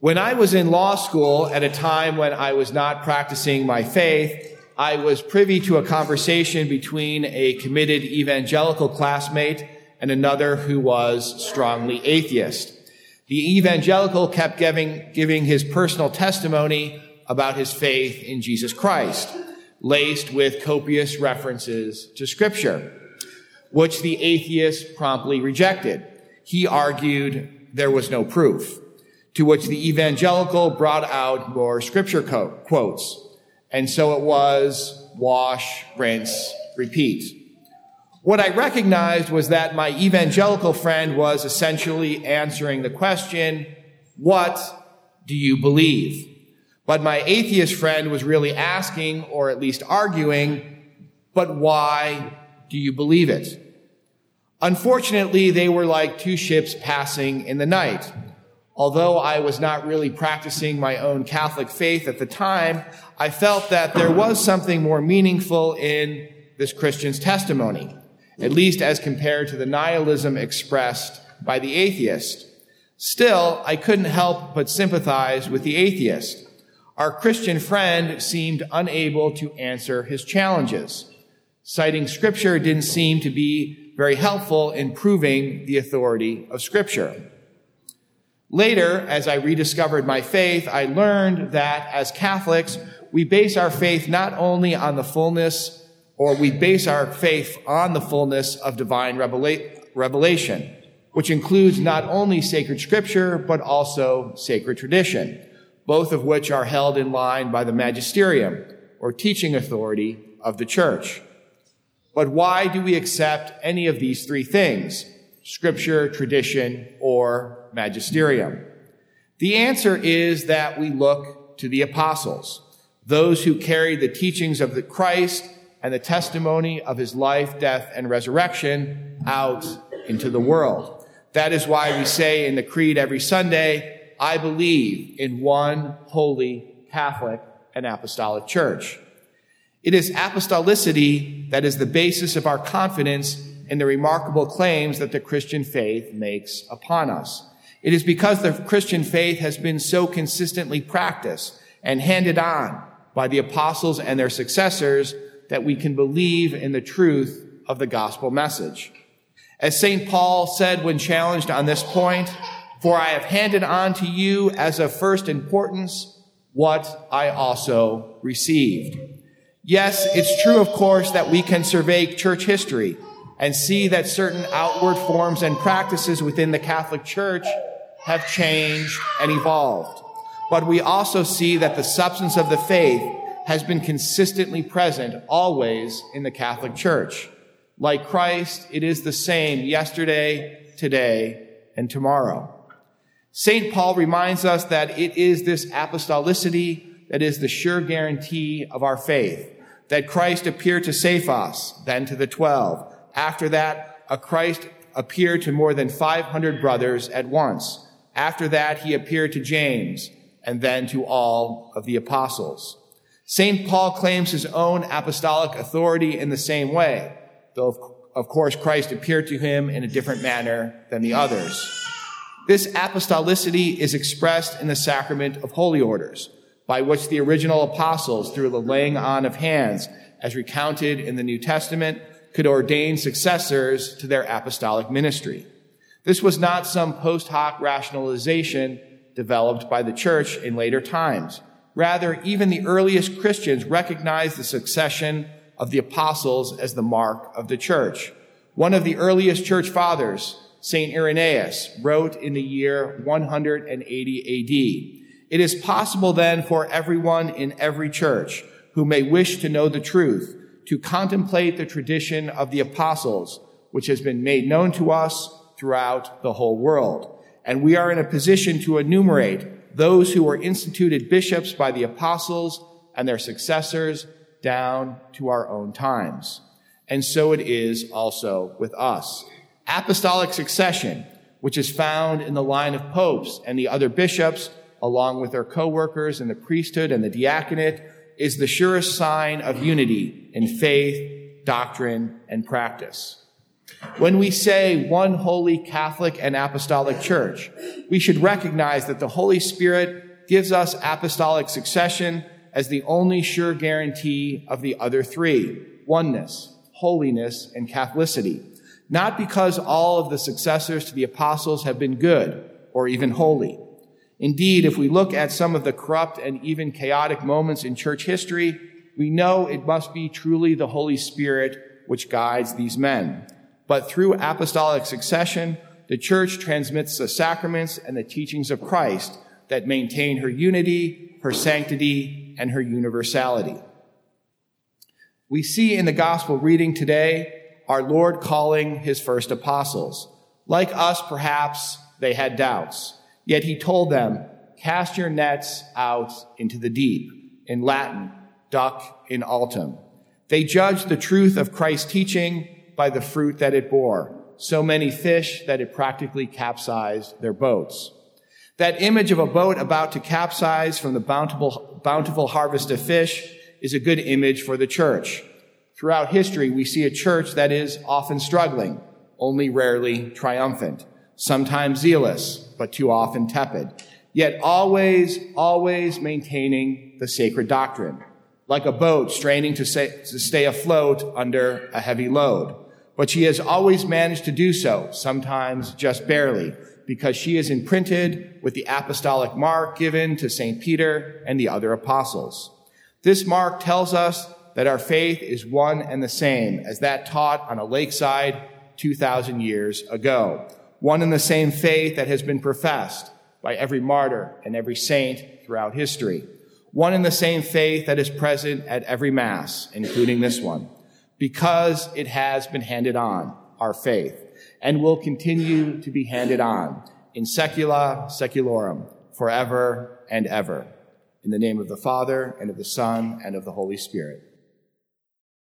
When I was in law school at a time when I was not practicing my faith, I was privy to a conversation between a committed evangelical classmate and another who was strongly atheist. The evangelical kept giving, giving his personal testimony about his faith in Jesus Christ, laced with copious references to scripture, which the atheist promptly rejected. He argued there was no proof, to which the evangelical brought out more scripture quotes. And so it was wash, rinse, repeat. What I recognized was that my evangelical friend was essentially answering the question, what do you believe? But my atheist friend was really asking, or at least arguing, but why do you believe it? Unfortunately, they were like two ships passing in the night. Although I was not really practicing my own Catholic faith at the time, I felt that there was something more meaningful in this Christian's testimony at least as compared to the nihilism expressed by the atheist. Still, I couldn't help but sympathize with the atheist. Our Christian friend seemed unable to answer his challenges. Citing scripture didn't seem to be very helpful in proving the authority of scripture. Later, as I rediscovered my faith, I learned that as Catholics, we base our faith not only on the fullness or we base our faith on the fullness of divine revela- revelation, which includes not only sacred scripture, but also sacred tradition, both of which are held in line by the magisterium, or teaching authority of the church. But why do we accept any of these three things? Scripture, tradition, or magisterium? The answer is that we look to the apostles, those who carried the teachings of the Christ and the testimony of his life, death, and resurrection out into the world. That is why we say in the Creed every Sunday, I believe in one holy Catholic and Apostolic Church. It is apostolicity that is the basis of our confidence in the remarkable claims that the Christian faith makes upon us. It is because the Christian faith has been so consistently practiced and handed on by the apostles and their successors that we can believe in the truth of the gospel message. As St. Paul said when challenged on this point, for I have handed on to you as of first importance what I also received. Yes, it's true, of course, that we can survey church history and see that certain outward forms and practices within the Catholic Church have changed and evolved. But we also see that the substance of the faith has been consistently present always in the Catholic Church. Like Christ, it is the same yesterday, today, and tomorrow. St. Paul reminds us that it is this apostolicity that is the sure guarantee of our faith, that Christ appeared to Cephas, then to the twelve. After that, a Christ appeared to more than 500 brothers at once. After that, he appeared to James, and then to all of the apostles. St. Paul claims his own apostolic authority in the same way, though of course Christ appeared to him in a different manner than the others. This apostolicity is expressed in the sacrament of holy orders, by which the original apostles, through the laying on of hands, as recounted in the New Testament, could ordain successors to their apostolic ministry. This was not some post hoc rationalization developed by the church in later times. Rather, even the earliest Christians recognized the succession of the apostles as the mark of the church. One of the earliest church fathers, St. Irenaeus, wrote in the year 180 AD. It is possible then for everyone in every church who may wish to know the truth to contemplate the tradition of the apostles, which has been made known to us throughout the whole world. And we are in a position to enumerate those who were instituted bishops by the apostles and their successors down to our own times. And so it is also with us. Apostolic succession, which is found in the line of popes and the other bishops, along with their co-workers in the priesthood and the diaconate, is the surest sign of unity in faith, doctrine, and practice. When we say one holy Catholic and apostolic church, we should recognize that the Holy Spirit gives us apostolic succession as the only sure guarantee of the other three oneness, holiness, and Catholicity. Not because all of the successors to the apostles have been good or even holy. Indeed, if we look at some of the corrupt and even chaotic moments in church history, we know it must be truly the Holy Spirit which guides these men. But through apostolic succession, the church transmits the sacraments and the teachings of Christ that maintain her unity, her sanctity, and her universality. We see in the gospel reading today our Lord calling his first apostles. Like us, perhaps they had doubts. Yet he told them, cast your nets out into the deep. In Latin, duc in altum. They judged the truth of Christ's teaching by the fruit that it bore. So many fish that it practically capsized their boats. That image of a boat about to capsize from the bountiful, bountiful harvest of fish is a good image for the church. Throughout history, we see a church that is often struggling, only rarely triumphant, sometimes zealous, but too often tepid, yet always, always maintaining the sacred doctrine like a boat straining to, say, to stay afloat under a heavy load. But she has always managed to do so, sometimes just barely, because she is imprinted with the apostolic mark given to St. Peter and the other apostles. This mark tells us that our faith is one and the same as that taught on a lakeside 2,000 years ago. One and the same faith that has been professed by every martyr and every saint throughout history one and the same faith that is present at every Mass, including this one, because it has been handed on, our faith, and will continue to be handed on in secula seculorum, forever and ever. In the name of the Father, and of the Son, and of the Holy Spirit.